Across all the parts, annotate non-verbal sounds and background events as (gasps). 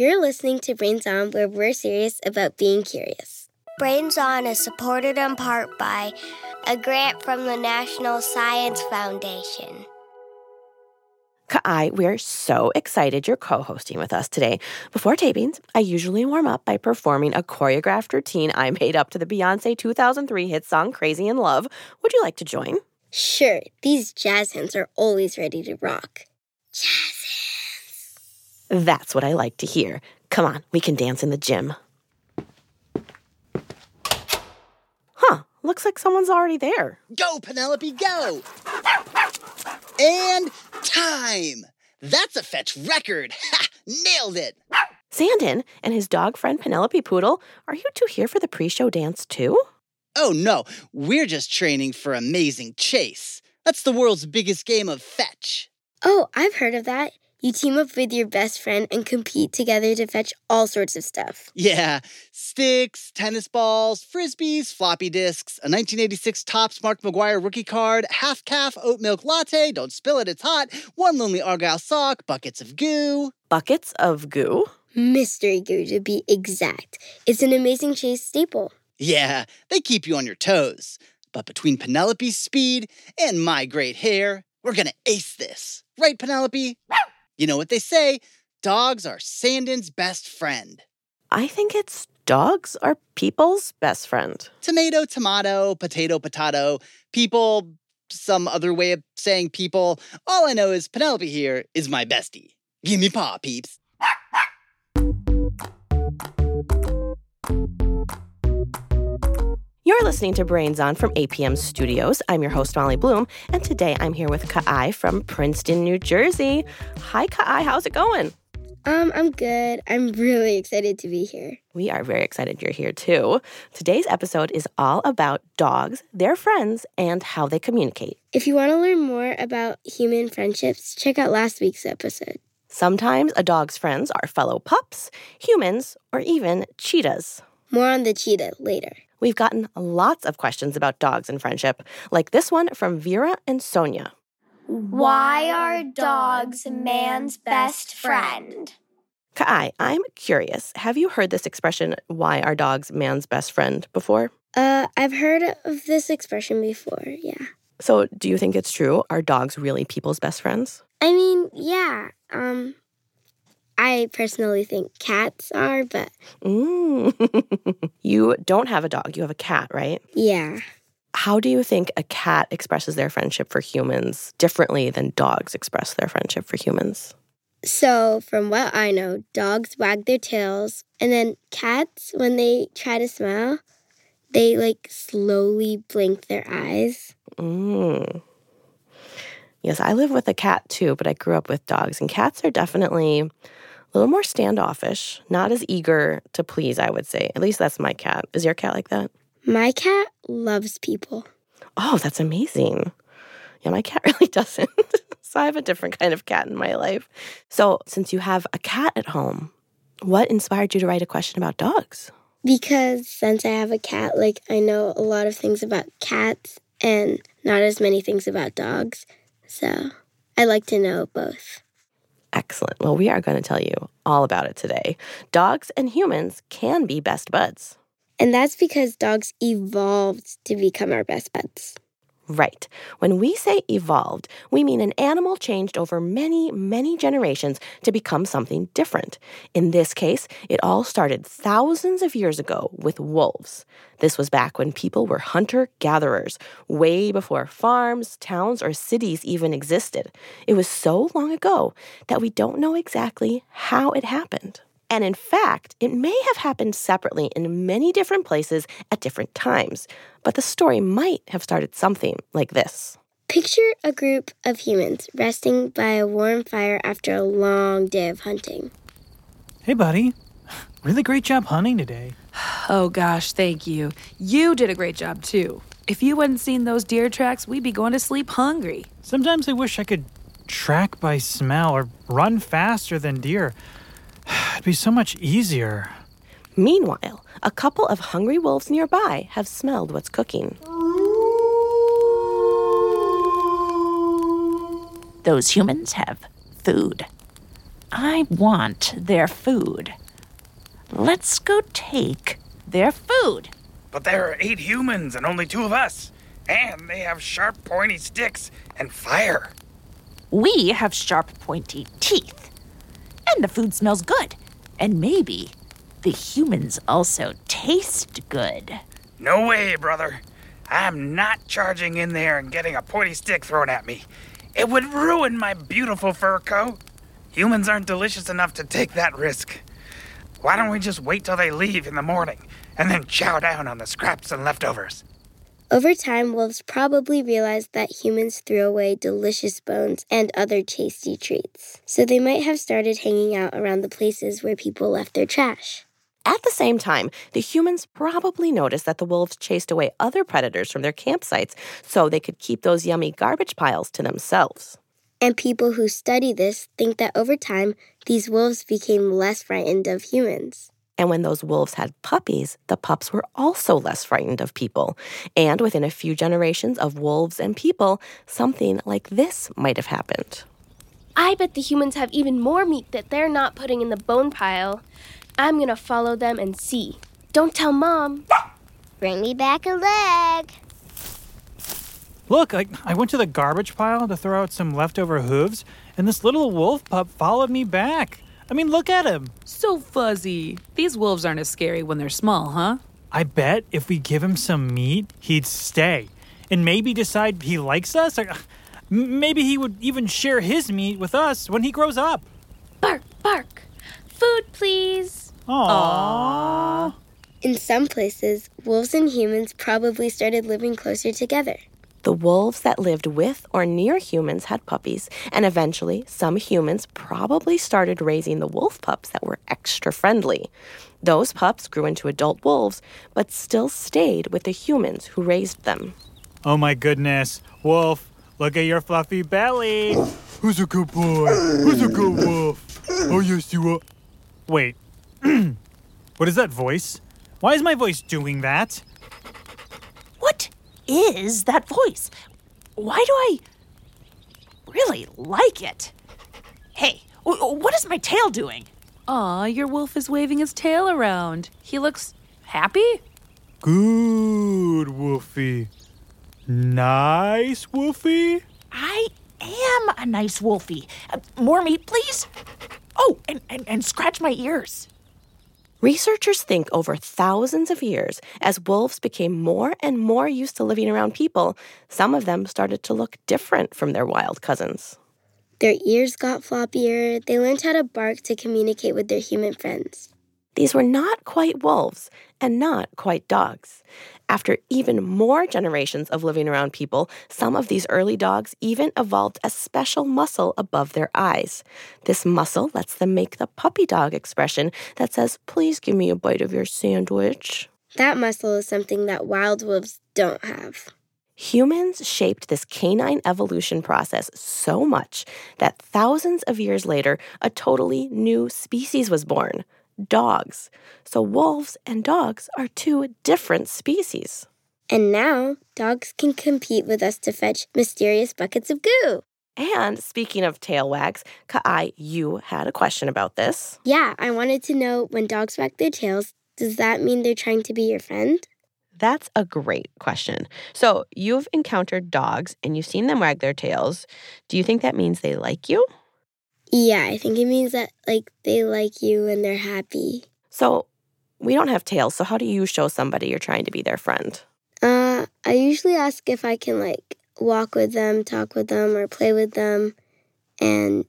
You're listening to Brains On, where we're serious about being curious. Brains On is supported in part by a grant from the National Science Foundation. Kha-ai, we're so excited you're co hosting with us today. Before tapings, I usually warm up by performing a choreographed routine I made up to the Beyonce 2003 hit song Crazy in Love. Would you like to join? Sure, these jazz hands are always ready to rock. Jazz hands. That's what I like to hear. Come on, we can dance in the gym. Huh, looks like someone's already there. Go, Penelope, go! And time! That's a fetch record! (laughs) Ha! Nailed it! Sandon and his dog friend Penelope Poodle, are you two here for the pre show dance too? Oh no, we're just training for Amazing Chase. That's the world's biggest game of fetch. Oh, I've heard of that. You team up with your best friend and compete together to fetch all sorts of stuff. Yeah, sticks, tennis balls, frisbees, floppy disks, a 1986 Topps Mark McGwire rookie card, half calf oat milk latte, don't spill it, it's hot, one lonely Argyle sock, buckets of goo. Buckets of goo? Mystery goo, to be exact. It's an amazing chase staple. Yeah, they keep you on your toes. But between Penelope's speed and my great hair, we're gonna ace this. Right, Penelope? You know what they say dogs are Sandon's best friend. I think it's dogs are people's best friend. Tomato, tomato, potato, potato, people, some other way of saying people. All I know is Penelope here is my bestie. Give me paw, peeps. You're listening to Brains On from APM Studios. I'm your host, Molly Bloom, and today I'm here with Kha-ai from Princeton, New Jersey. Hi, Kha-ai, how's it going? Um, I'm good. I'm really excited to be here. We are very excited you're here too. Today's episode is all about dogs, their friends, and how they communicate. If you want to learn more about human friendships, check out last week's episode. Sometimes a dog's friends are fellow pups, humans, or even cheetahs. More on the cheetah later. We've gotten lots of questions about dogs and friendship, like this one from Vera and Sonia. Why are dogs man's best friend? Kha-ai, I'm curious. Have you heard this expression, why are dogs man's best friend, before? Uh, I've heard of this expression before, yeah. So, do you think it's true? Are dogs really people's best friends? I mean, yeah. Um, I personally think cats are, but Mm. (laughs) you don't have a dog, you have a cat, right? yeah. How do you think a cat expresses their friendship for humans differently than dogs express their friendship for humans? So, from what I know, dogs wag their tails, and then cats, when they try to smile, they like slowly blink their eyes. Mm. Yes, I live with a cat too, but I grew up with dogs, and cats are definitely a little more standoffish, not as eager to please, I would say. At least that's my cat. Is your cat like that? My cat loves people. Oh, that's amazing. Yeah, my cat (laughs) really doesn't. so I have a different kind of cat in my life. So, since you have a cat at home, what inspired you to write a question about dogs? Because since I have a cat, like I know a lot of things about cats and not as many things about dogs. So I like to know both. Excellent. Well, we are going to tell you all about it today. Dogs and humans can be best buds. And that's because dogs evolved to become our best buds. Right. When we say evolved, we mean an animal changed over many, many generations to become something different. In this case, it all started thousands of years ago with wolves. This was back when people were hunter gatherers, way before farms, towns, or cities even existed. It was so long ago that we don't know exactly how it happened. And in fact, it may have happened separately in many different places at different times, but the story might have started something like this. Picture a group of humans resting by a warm fire after a long day of hunting. Hey, buddy. (sighs) Really great job hunting today. (sighs) Oh gosh, thank you. You did a great job too. If you hadn't seen those deer tracks, we'd be going to sleep hungry. Sometimes I wish I could track by smell or run faster than deer. (sighs) It'd be so much easier. Meanwhile, a couple of hungry wolves nearby have smelled what's cooking. Those humans have food. I want their food. Let's go take their food. But there are eight humans and only two of us. And they have sharp, pointy sticks and fire. We have sharp, pointy teeth. And the food smells good. And maybe the humans also taste good. No way, brother. I'm not charging in there and getting a pointy stick thrown at me. It would ruin my beautiful fur coat. Humans aren't delicious enough to take that risk. Why don't we just wait till they leave in the morning and then chow down on the scraps and leftovers? Over time, wolves probably realized that humans threw away delicious bones and other tasty treats, so they might have started hanging out around the places where people left their trash. At the same time, the humans probably noticed that the wolves chased away other predators from their campsites so they could keep those yummy garbage piles to themselves. And people who study this think that over time, these wolves became less frightened of humans. And when those wolves had puppies, the pups were also less frightened of people. And within a few generations of wolves and people, something like this might have happened. I bet the humans have even more meat that they're not putting in the bone pile. I'm gonna follow them and see. Don't tell mom. Bring me back a leg. Look, I, I went to the garbage pile to throw out some leftover hooves, and this little wolf pup followed me back. I mean, look at him. So fuzzy. These wolves aren't as scary when they're small, huh? I bet if we give him some meat, he'd stay and maybe decide he likes us. Or uh, maybe he would even share his meat with us when he grows up. Bark, bark. Food, please. Aww. In some places, wolves and humans probably started living closer together. The wolves that lived with or near humans had puppies, and eventually, some humans probably started raising the wolf pups that were extra friendly. Those pups grew into adult wolves, but still stayed with the humans who raised them. Oh my goodness. Wolf, look at your fluffy belly. Who's a good boy? Who's a good wolf? Oh, yes, you are. Wait. (clears throat) what is that voice? Why is my voice doing that? What is that voice? Why do I really like it? Hey, what is my tail doing? Aw, your wolf is waving his tail around. He looks happy? Good, Wolfie. Nice, Wolfie. I am a nice wolfie. Uh, more meat, please. Oh, and, and, and scratch my ears. Researchers think over thousands of years, as wolves became more and more used to living around people, some of them started to look different from their wild cousins. Their ears got floppier, they learned how to bark to communicate with their human friends. These were not quite wolves and not quite dogs. After even more generations of living around people, some of these early dogs even evolved a special muscle above their eyes. This muscle lets them make the puppy dog expression that says, Please give me a bite of your sandwich. That muscle is something that wild wolves don't have. Humans shaped this canine evolution process so much that thousands of years later, a totally new species was born dogs. So wolves and dogs are two different species. And now, dogs can compete with us to fetch mysterious buckets of goo. And speaking of tail wags, Kha-ai, you had a question about this. Yeah, I wanted to know when dogs wag their tails, does that mean they're trying to be your friend? That's a great question. So, you've encountered dogs and you've seen them wag their tails. Do you think that means they like you? Yeah, I think it means that like they like you and they're happy. So, we don't have tails, so how do you show somebody you're trying to be their friend? Uh, I usually ask if I can like walk with them, talk with them, or play with them. And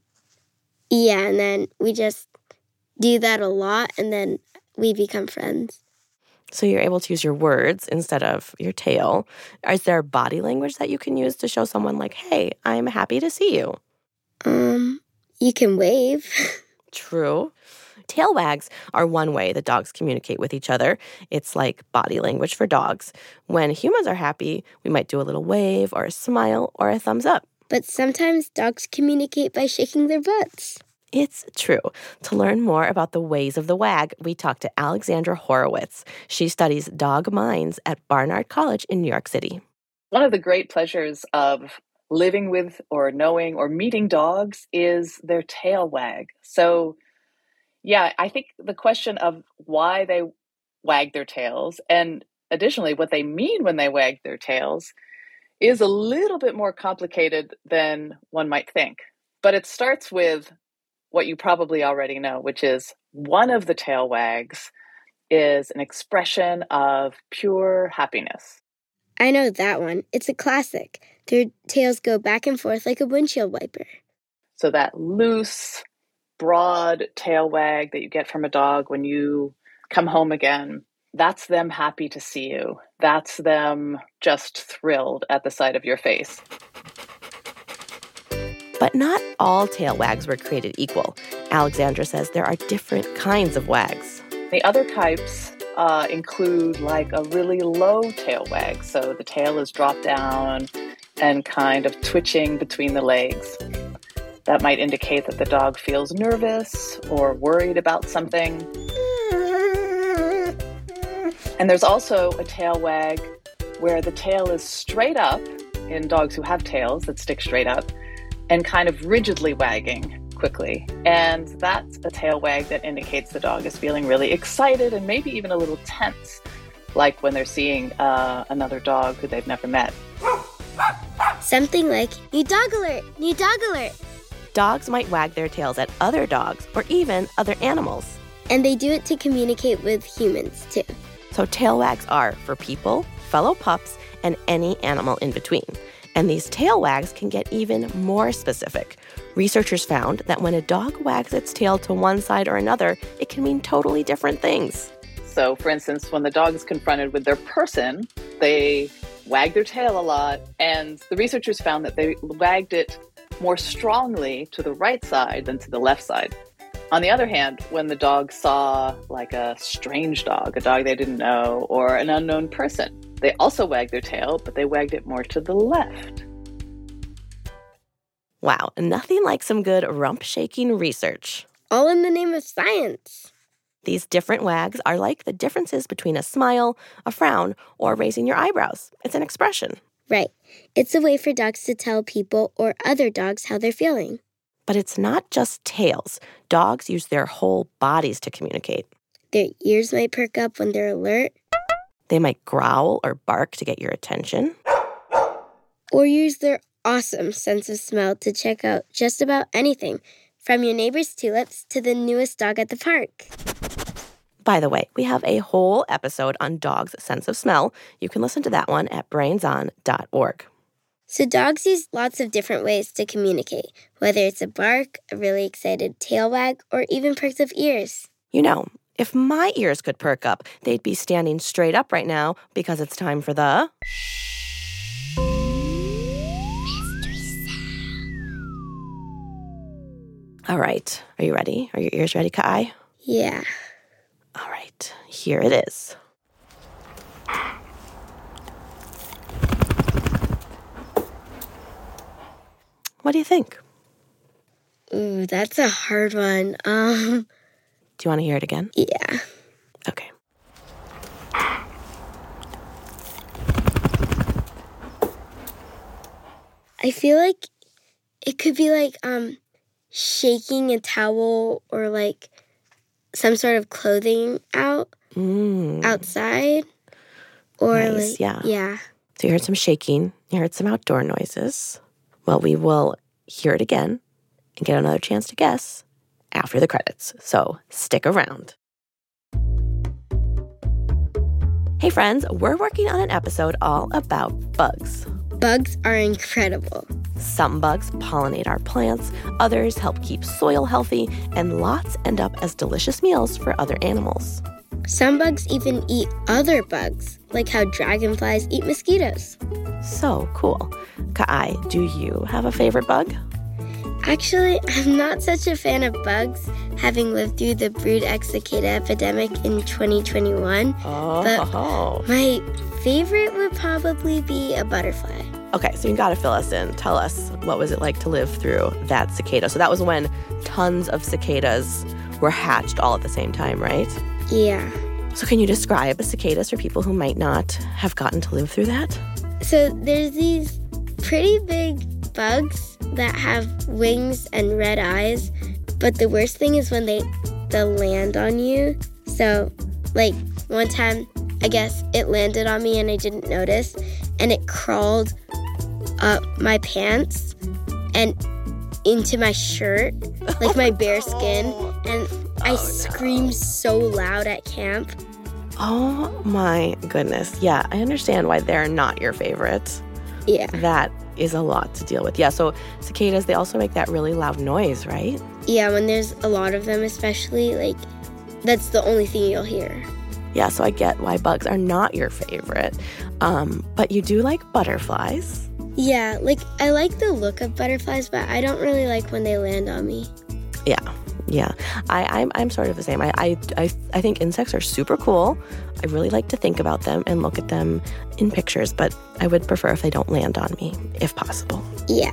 yeah, and then we just do that a lot and then we become friends. So you're able to use your words instead of your tail. Is there body language that you can use to show someone like, "Hey, I'm happy to see you"? Um, you can wave. True. Tail wags are one way that dogs communicate with each other. It's like body language for dogs. When humans are happy, we might do a little wave or a smile or a thumbs up. But sometimes dogs communicate by shaking their butts. It's true. To learn more about the ways of the wag, we talked to Alexandra Horowitz. She studies dog minds at Barnard College in New York City. One of the great pleasures of living with or knowing or meeting dogs is their tail wag. So, yeah, I think the question of why they wag their tails and additionally what they mean when they wag their tails is a little bit more complicated than one might think. But it starts with what you probably already know, which is one of the tail wags is an expression of pure happiness. I know that one. It's a classic. Their tails go back and forth like a windshield wiper. So, that loose, broad tail wag that you get from a dog when you come home again, that's them happy to see you. That's them just thrilled at the sight of your face. But not all tail wags were created equal. Alexandra says there are different kinds of wags. The other types uh, include like a really low tail wag. So the tail is dropped down and kind of twitching between the legs. That might indicate that the dog feels nervous or worried about something. And there's also a tail wag where the tail is straight up in dogs who have tails that stick straight up and kind of rigidly wagging quickly. And that's a tail wag that indicates the dog is feeling really excited and maybe even a little tense, like when they're seeing uh, another dog who they've never met. Something like, new dog alert, new dog alert. Dogs might wag their tails at other dogs or even other animals. And they do it to communicate with humans, too. So tail wags are for people, fellow pups, and any animal in between. And these tail wags can get even more specific. Researchers found that when a dog wags its tail to one side or another, it can mean totally different things. So, for instance, when the dog is confronted with their person, they wag their tail a lot, and the researchers found that they wagged it more strongly to the right side than to the left side. On the other hand, when the dog saw like a strange dog, a dog they didn't know, or an unknown person, they also wagged their tail, but they wagged it more to the left. Wow, nothing like some good rump shaking research. All in the name of science. These different wags are like the differences between a smile, a frown, or raising your eyebrows. It's an expression. Right. It's a way for dogs to tell people or other dogs how they're feeling. But it's not just tails. Dogs use their whole bodies to communicate. Their ears might perk up when they're alert. They might growl or bark to get your attention. Or use their awesome sense of smell to check out just about anything, from your neighbor's tulips to the newest dog at the park. By the way, we have a whole episode on dogs' sense of smell. You can listen to that one at brainson.org. So, dogs use lots of different ways to communicate, whether it's a bark, a really excited tail wag, or even perks of ears. You know, if my ears could perk up, they'd be standing straight up right now because it's time for the. All right. Are you ready? Are your ears ready, Kha-ai? Yeah. All right. Here it is. What do you think? Ooh, that's a hard one. Um Do you want to hear it again? Yeah. Okay. I feel like it could be like um shaking a towel or like some sort of clothing out mm. outside or nice, like yeah. yeah. So you heard some shaking, you heard some outdoor noises. Well, we will hear it again and get another chance to guess after the credits. So stick around. Hey, friends, we're working on an episode all about bugs. Bugs are incredible. Some bugs pollinate our plants, others help keep soil healthy, and lots end up as delicious meals for other animals. Some bugs even eat other bugs, like how dragonflies eat mosquitoes. So cool. Kha-ai, do you have a favorite bug? Actually, I'm not such a fan of bugs, having lived through the brood X cicada epidemic in 2021. Oh. But my favorite would probably be a butterfly. Okay, so you gotta fill us in. Tell us what was it like to live through that cicada. So that was when tons of cicadas were hatched all at the same time, right? Yeah. So can you describe a cicadas for people who might not have gotten to live through that? So there's these pretty big bugs that have wings and red eyes, but the worst thing is when they they land on you. So, like one time, I guess it landed on me and I didn't notice, and it crawled up my pants and into my shirt, (laughs) like my bare skin, and I screamed so loud at camp. Oh my goodness. Yeah, I understand why they're not your favorites. Yeah. That is a lot to deal with. Yeah, so cicadas, they also make that really loud noise, right? Yeah, when there's a lot of them, especially, like, that's the only thing you'll hear. Yeah, so I get why bugs are not your favorite. Um, but you do like butterflies. Yeah, like, I like the look of butterflies, but I don't really like when they land on me. Yeah, yeah. I, I'm, I'm sort of the same. I, I, I, I think insects are super cool. I really like to think about them and look at them in pictures, but I would prefer if they don't land on me, if possible. Yeah.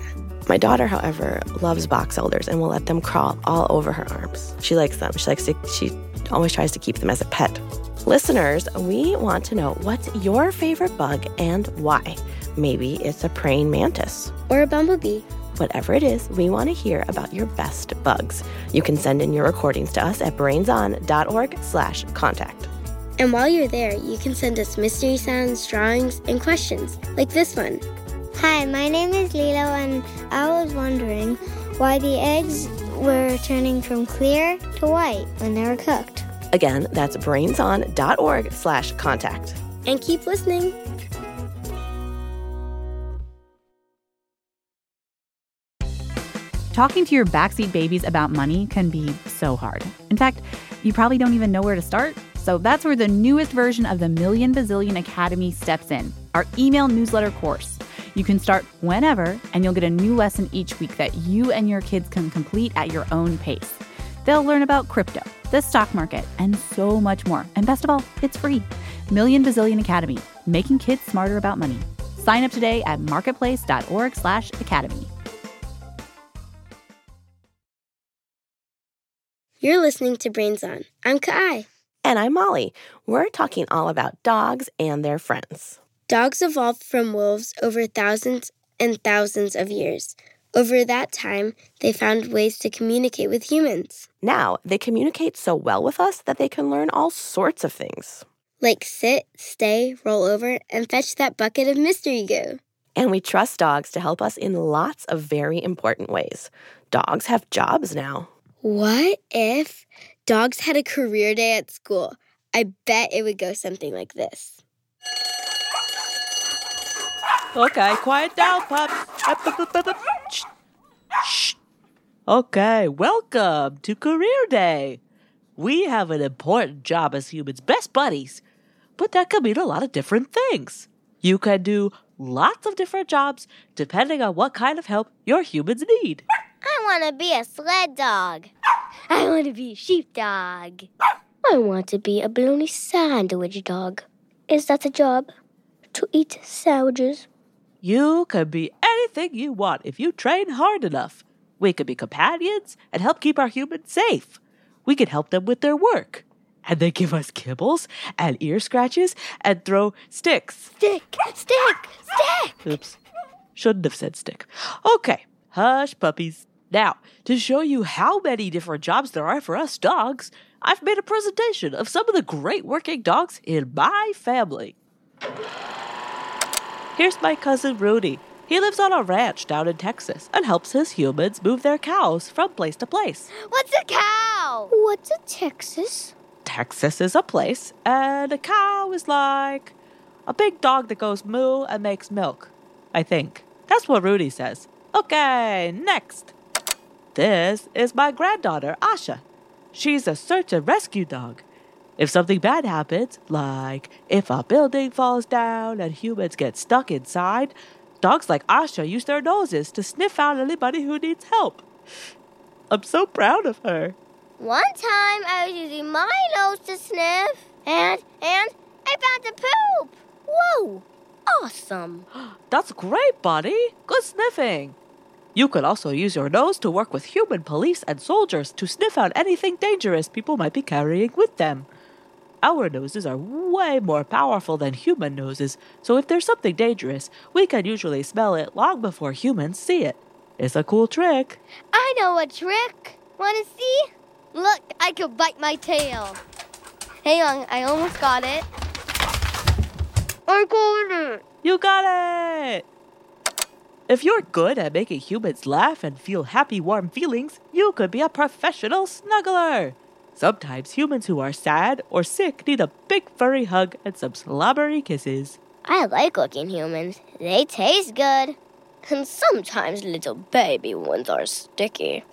My daughter, however, loves box elders and will let them crawl all over her arms. She likes them. She likes to, she always tries to keep them as a pet. Listeners, we want to know what's your favorite bug and why. Maybe it's a praying mantis. Or a bumblebee. Whatever it is, we want to hear about your best bugs. You can send in your recordings to us at brainson.org slash contact. And while you're there, you can send us mystery sounds, drawings, and questions, like this one. Hi, my name is Lilo, and I was wondering why the eggs were turning from clear to white when they were cooked. Again, that's brainson.org slash contact. And keep listening. Talking to your backseat babies about money can be so hard. In fact, you probably don't even know where to start. So that's where the newest version of the Million Bazillion Academy steps in our email newsletter course. You can start whenever, and you'll get a new lesson each week that you and your kids can complete at your own pace. They'll learn about crypto, the stock market, and so much more. And best of all, it's free. Million Bazillion Academy, making kids smarter about money. Sign up today at marketplace.org slash academy. You're listening to Brains On. I'm Kha-ai. And I'm Molly. We're talking all about dogs and their friends. Dogs evolved from wolves over thousands and thousands of years. Over that time, they found ways to communicate with humans. Now, they communicate so well with us that they can learn all sorts of things. Like sit, stay, roll over, and fetch that bucket of mystery goo. And we trust dogs to help us in lots of very important ways. Dogs have jobs now. What if dogs had a career day at school? I bet it would go something like this. Okay, quiet down, pups. (laughs) Okay, welcome to Career Day. We have an important job as humans, best buddies, but that could mean a lot of different things. You can do lots of different jobs depending on what kind of help your humans need. (laughs) I want to be a sled dog. I want to be a sheepdog. I want to be a bologna sandwich dog. Is that a job? To eat sandwiches? You can be anything you want if you train hard enough. We can be companions and help keep our humans safe. We can help them with their work. And they give us kibbles and ear scratches and throw sticks. Stick, stick, stick. Oops. Shouldn't have said stick. Okay, hush, puppies. Now, to show you how many different jobs there are for us dogs, I've made a presentation of some of the great working dogs in my family. Here's my cousin Rudy. He lives on a ranch down in Texas and helps his humans move their cows from place to place. What's a cow? What's a Texas? Texas is a place, and a cow is like a big dog that goes moo and makes milk. I think. That's what Rudy says. Okay, next. This is my granddaughter, Asha. She's a search and rescue dog. If something bad happens, like if a building falls down and humans get stuck inside, dogs like Asha use their noses to sniff out anybody who needs help. I'm so proud of her. One time I was using my nose to sniff, and and I found the poop. Whoa! Awesome. (gasps) That's great, buddy. Good sniffing. You could also use your nose to work with human police and soldiers to sniff out anything dangerous people might be carrying with them. Our noses are way more powerful than human noses, so if there's something dangerous, we can usually smell it long before humans see it. It's a cool trick. I know a trick. Want to see? Look, I could bite my tail. Hang on, I almost got it. I got it. You got it! If you're good at making humans laugh and feel happy, warm feelings, you could be a professional snuggler. Sometimes humans who are sad or sick need a big furry hug and some slobbery kisses. I like looking humans. They taste good. And sometimes little baby ones are sticky.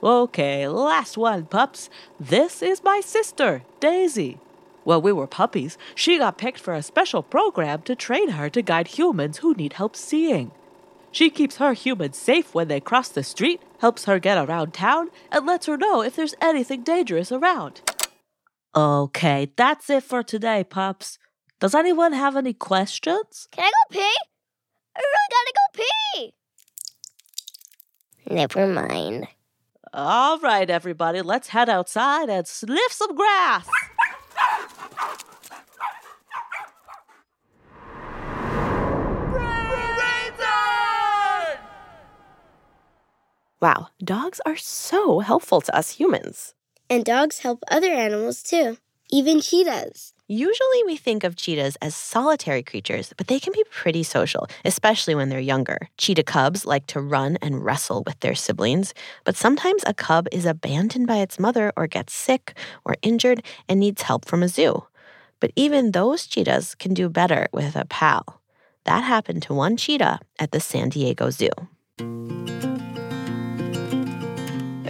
Okay, last one, pups. This is my sister, Daisy. When we were puppies, she got picked for a special program to train her to guide humans who need help seeing. She keeps her humans safe when they cross the street, helps her get around town, and lets her know if there's anything dangerous around. Okay, that's it for today, pups. Does anyone have any questions? Can I go pee? I really gotta go pee. Never mind. All right, everybody, let's head outside and sniff some grass. Wow, dogs are so helpful to us humans. And dogs help other animals too, even cheetahs. Usually we think of cheetahs as solitary creatures, but they can be pretty social, especially when they're younger. Cheetah cubs like to run and wrestle with their siblings, but sometimes a cub is abandoned by its mother or gets sick or injured and needs help from a zoo. But even those cheetahs can do better with a pal. That happened to one cheetah at the San Diego Zoo.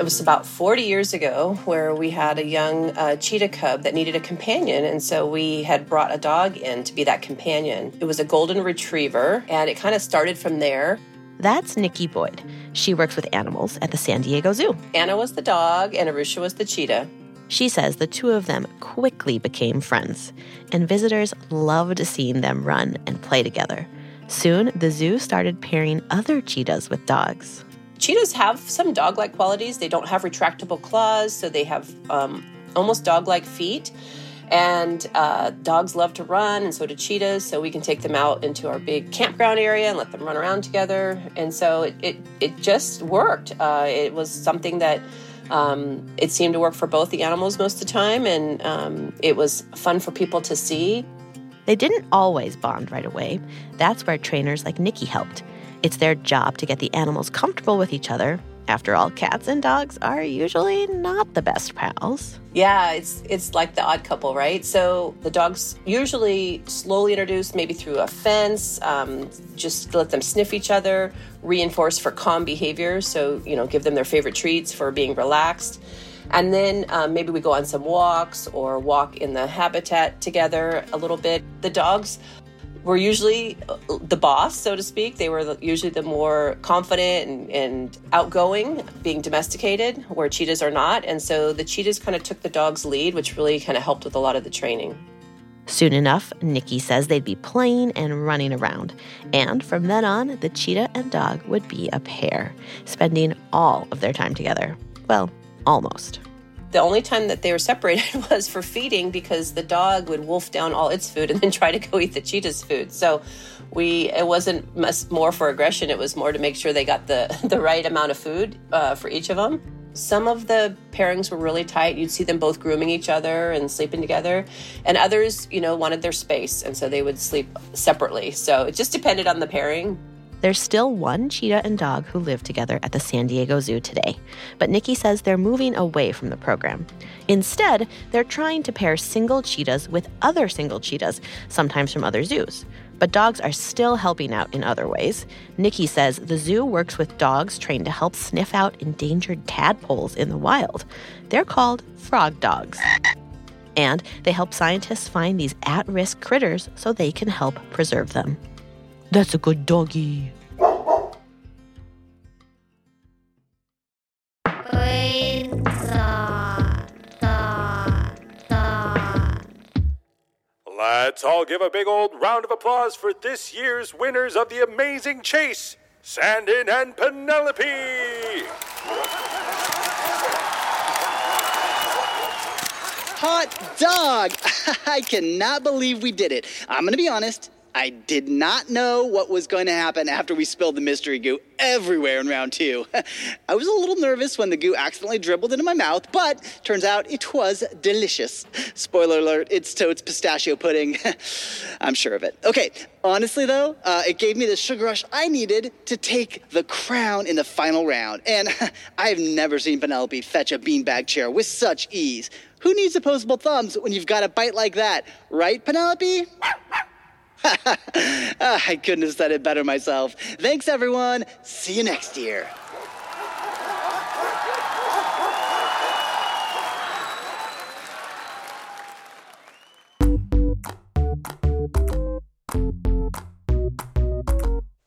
It was about 40 years ago where we had a young uh, cheetah cub that needed a companion. And so we had brought a dog in to be that companion. It was a golden retriever, and it kind of started from there. That's Nikki Boyd. She works with animals at the San Diego Zoo. Anna was the dog, and Arusha was the cheetah. She says the two of them quickly became friends, and visitors loved seeing them run and play together. Soon, the zoo started pairing other cheetahs with dogs. Cheetahs have some dog like qualities. They don't have retractable claws, so they have um, almost dog like feet. And uh, dogs love to run, and so do cheetahs. So we can take them out into our big campground area and let them run around together. And so it, it, it just worked. Uh, it was something that um, it seemed to work for both the animals most of the time, and um, it was fun for people to see. They didn't always bond right away. That's where trainers like Nikki helped. It's their job to get the animals comfortable with each other. After all, cats and dogs are usually not the best pals. Yeah, it's it's like the odd couple, right? So the dogs usually slowly introduced, maybe through a fence, um, just let them sniff each other, reinforce for calm behavior. So you know, give them their favorite treats for being relaxed, and then um, maybe we go on some walks or walk in the habitat together a little bit. The dogs were usually uh, the boss, so to speak. They were usually the more confident and, and, outgoing, being domesticated, where cheetahs are not. And so the cheetahs kind of took the dog's lead, which really kind of helped with a lot of the training. Soon enough, Nikki says they'd be playing and running around. And from then on, the cheetah and dog would be a pair, spending all of their time together. Well, almost. The only time that they were separated (laughs) was for feeding because the dog would wolf down all its food and then try to go eat the cheetah's food. So we it wasn't more for aggression; it was more to make sure they got the (laughs) the right amount of food uh, for each of them. Some of the pairings were really tight. You'd see them both grooming each other and sleeping together. And others, you know, wanted their space. And so they would sleep separately. So it just depended on the pairing. There's still one cheetah and dog who live together at the San Diego Zoo today, but Nikki says they're moving away from the program. Instead, they're trying to pair single cheetahs with other single cheetahs, sometimes from other zoos. But dogs are still helping out in other ways. Nikki says the zoo works with dogs trained to help sniff out endangered tadpoles in the wild. They're called frog dogs. And they help scientists find these at risk critters so they can help preserve them. That's a good doggy. Let's all give a big old round of applause for this year's winners of the amazing chase, Sandon and Penelope. hot dog! (laughs) I cannot believe we did it. I'm gonna be honest, I did not know what was going to happen after we spilled the mystery goo everywhere in round two. (laughs) I was a little nervous when the goo accidentally dribbled into my mouth, but turns out it was delicious. Spoiler alert, it's Toad's pistachio pudding. (laughs) I'm sure of it. Okay, honestly though, uh, it gave me the sugar rush I needed to take the crown in the final round. And (laughs) I've never seen Penelope fetch a beanbag chair with such ease. Who needs opposable thumbs when you've got a bite like that? Right, Penelope? (laughs) Ah, I couldn't have said it better myself. Thanks, everyone. See you next year.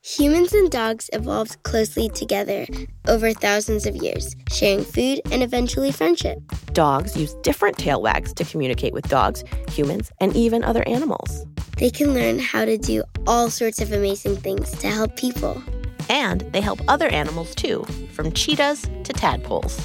Humans and dogs evolved closely together over thousands of years, sharing food and eventually friendship. Dogs use different tail wags to communicate with dogs, humans, and even other animals. They can learn how to do all sorts of amazing things to help people. And they help other animals too, from cheetahs to tadpoles.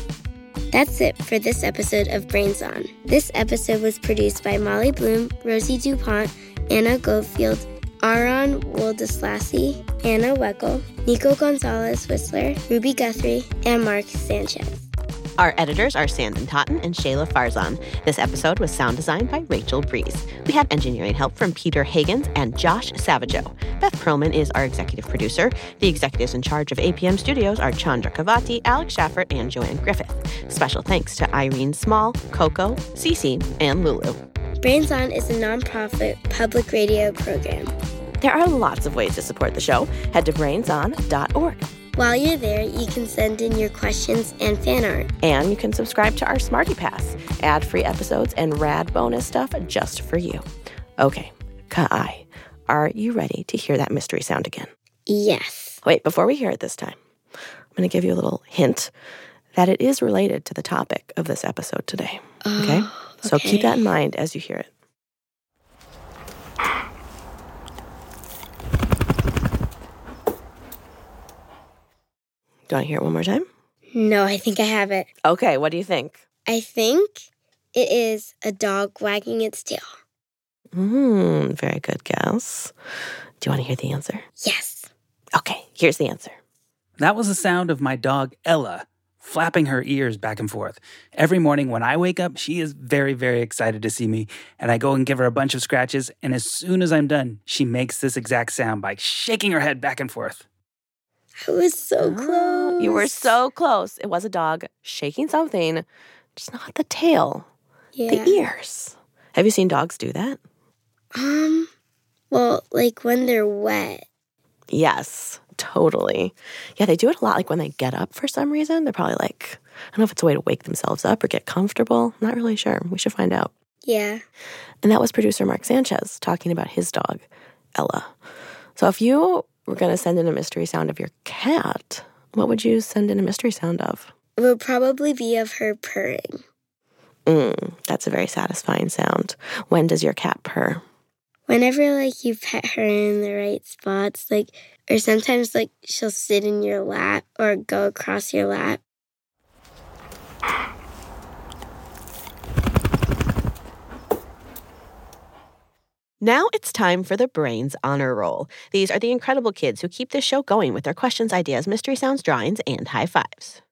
That's it for this episode of Brains On. This episode was produced by Molly Bloom, Rosie DuPont, Anna Goldfield, Aaron Woldeslassie, Anna Weggel, Nico Gonzalez Whistler, Ruby Guthrie, and Mark Sanchez. Our editors are Sandon Totten and Shayla Farzan. This episode was sound designed by Rachel Breeze. We had engineering help from Peter Higgins and Josh Savageau. Beth Perlman is our executive producer. The executives in charge of APM Studios are Chandra Kavati, Alex Schaffert, and Joanne Griffith. Special thanks to Irene Small, Coco, Cece, and Lulu. Brains On is a nonprofit public radio program. There are lots of ways to support the show. Head to brainson.org. While you're there, you can send in your questions and fan art. And you can subscribe to our Smarty Pass, ad free episodes, and rad bonus stuff just for you. Okay, Kha-ai, are you ready to hear that mystery sound again? Yes. Wait, before we hear it this time, I'm going to give you a little hint that it is related to the topic of this episode today. Okay? Oh, So keep that in mind as you hear it. Do you want to hear it one more time? No, I think I have it. Okay, what do you think? I think it is a dog wagging its tail. Hmm, very good guess. Do you want to hear the answer? Yes. Okay, here's the answer. That was the sound of my dog Ella flapping her ears back and forth. Every morning when I wake up, she is very, very excited to see me, and I go and give her a bunch of scratches. And as soon as I'm done, she makes this exact sound by shaking her head back and forth. I was so close. You were so close. It was a dog shaking something, just not the tail, Yeah. the ears. Have you seen dogs do that? Um, well, like when they're wet. Yes, totally. Yeah, they do it a lot. Like when they get up for some reason, they're probably like, I don't know if it's a way to wake themselves up or get comfortable. Not really sure. We should find out. Yeah. And that was producer Mark Sanchez talking about his dog, Ella. So if you were going to send in a mystery sound of your cat, what would you send in a mystery sound of? It would probably be of her purring. Mm, that's a very satisfying sound. When does your cat purr? Whenever like you pet her in the right spots, like or sometimes like she'll sit in your lap or go across your lap. Now it's time for the Brains Honor Roll. These are the incredible kids who keep this show going with their questions, ideas, mystery sounds, drawings, and high fives.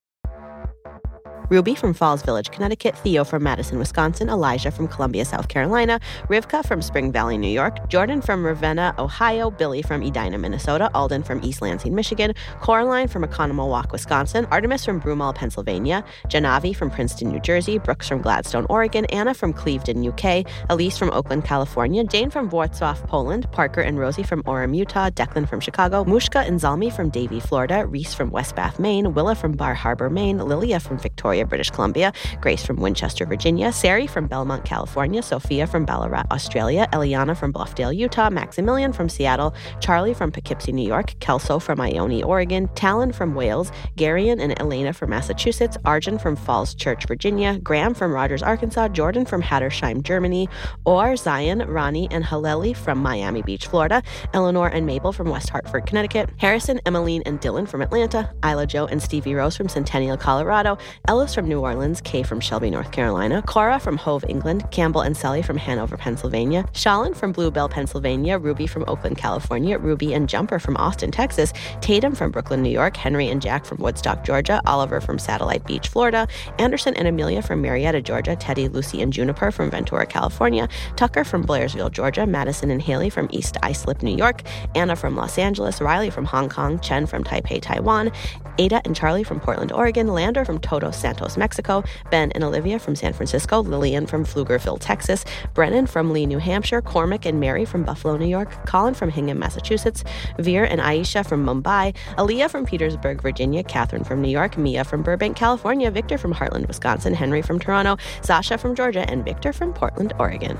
Ruby from Falls Village, Connecticut, Theo from Madison, Wisconsin, Elijah from Columbia, South Carolina, Rivka from Spring Valley, New York, Jordan from Ravenna, Ohio, Billy from Edina, Minnesota, Alden from East Lansing, Michigan, Coraline from Oconomowoc, Wisconsin, Artemis from Broomall, Pennsylvania, Janavi from Princeton, New Jersey, Brooks from Gladstone, Oregon, Anna from Clevedon, UK, Elise from Oakland, California, Jane from Wrocław, Poland, Parker and Rosie from Orem, Utah, Declan from Chicago, Mushka and Zalmi from Davie, Florida, Reese from West Bath, Maine, Willa from Bar Harbor, Maine, Lilia from Victoria, British Columbia, Grace from Winchester, Virginia, Sari from Belmont, California, Sophia from Ballarat, Australia, Eliana from Bluffdale, Utah, Maximilian from Seattle, Charlie from Poughkeepsie, New York, Kelso from Ione, Oregon, Talon from Wales, Garion and Elena from Massachusetts, Arjun from Falls Church, Virginia, Graham from Rogers, Arkansas, Jordan from Hattersheim, Germany, Or, Zion, Ronnie, and Haleli from Miami Beach, Florida, Eleanor and Mabel from West Hartford, Connecticut, Harrison, Emmeline, and Dylan from Atlanta, Isla Joe and Stevie Rose from Centennial, Colorado, Ella Carlos from New Orleans, Kay from Shelby, North Carolina, Cora from Hove, England, Campbell and Sally from Hanover, Pennsylvania, Shalin from Bluebell, Pennsylvania, Ruby from Oakland, California, Ruby and Jumper from Austin, Texas, Tatum from Brooklyn, New York, Henry and Jack from Woodstock, Georgia, Oliver from Satellite Beach, Florida, Anderson and Amelia from Marietta, Georgia, Teddy, Lucy, and Juniper from Ventura, California, Tucker from Blairsville, Georgia, Madison and Haley from East Islip, New York, Anna from Los Angeles, Riley from Hong Kong, Chen from Taipei, Taiwan, Ada and Charlie from Portland, Oregon, Lander from Todos Mexico, Ben and Olivia from San Francisco, Lillian from Pflugerville, Texas, Brennan from Lee, New Hampshire, Cormac and Mary from Buffalo, New York, Colin from Hingham, Massachusetts, Veer and Aisha from Mumbai, Aaliyah from Petersburg, Virginia, Catherine from New York, Mia from Burbank, California, Victor from Hartland, Wisconsin, Henry from Toronto, Sasha from Georgia, and Victor from Portland, Oregon.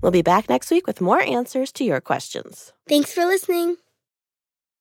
We'll be back next week with more answers to your questions. Thanks for listening.